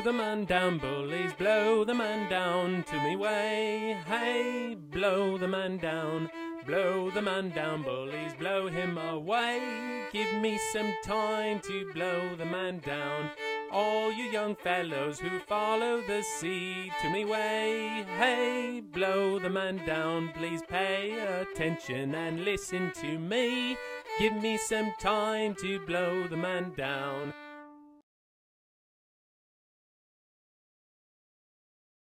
Blow the man down, bullies, blow the man down to me way. Hey, blow the man down, blow the man down, bullies, blow him away. Give me some time to blow the man down. All you young fellows who follow the sea to me way. Hey, blow the man down, please pay attention and listen to me. Give me some time to blow the man down.